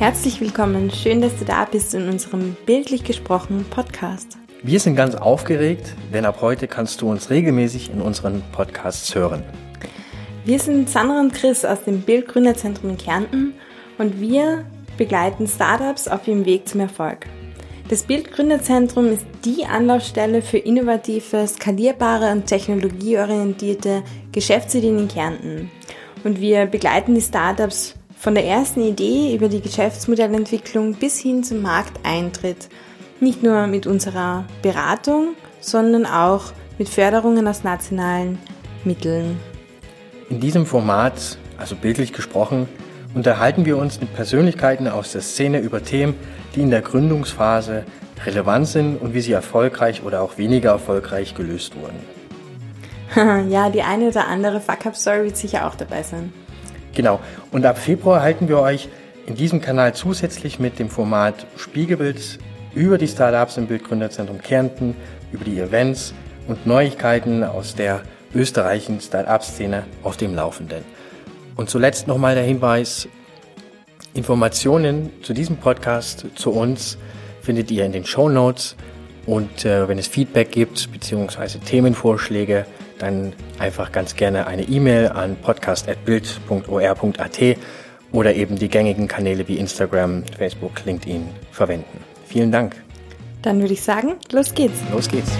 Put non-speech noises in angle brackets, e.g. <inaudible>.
Herzlich willkommen, schön, dass du da bist in unserem bildlich gesprochenen Podcast. Wir sind ganz aufgeregt, denn ab heute kannst du uns regelmäßig in unseren Podcasts hören. Wir sind Sandra und Chris aus dem Bildgründerzentrum in Kärnten und wir begleiten Startups auf ihrem Weg zum Erfolg. Das Bildgründerzentrum ist die Anlaufstelle für innovative, skalierbare und technologieorientierte Geschäftsideen in Kärnten. Und wir begleiten die Startups von der ersten Idee über die Geschäftsmodellentwicklung bis hin zum Markteintritt. Nicht nur mit unserer Beratung, sondern auch mit Förderungen aus nationalen Mitteln. In diesem Format, also bildlich gesprochen, unterhalten wir uns mit Persönlichkeiten aus der Szene über Themen, die in der Gründungsphase relevant sind und wie sie erfolgreich oder auch weniger erfolgreich gelöst wurden. <laughs> ja, die eine oder andere Fuck-Up-Story wird sicher auch dabei sein. Genau. Und ab Februar halten wir euch in diesem Kanal zusätzlich mit dem Format Spiegelbild über die Startups im Bildgründerzentrum Kärnten, über die Events und Neuigkeiten aus der österreichischen Startup-Szene auf dem Laufenden. Und zuletzt nochmal der Hinweis, Informationen zu diesem Podcast, zu uns, findet ihr in den Show Notes. Und äh, wenn es Feedback gibt, beziehungsweise Themenvorschläge, dann einfach ganz gerne eine E-Mail an podcast.bild.or.at oder eben die gängigen Kanäle wie Instagram, Facebook, LinkedIn verwenden. Vielen Dank. Dann würde ich sagen, los geht's. Los geht's.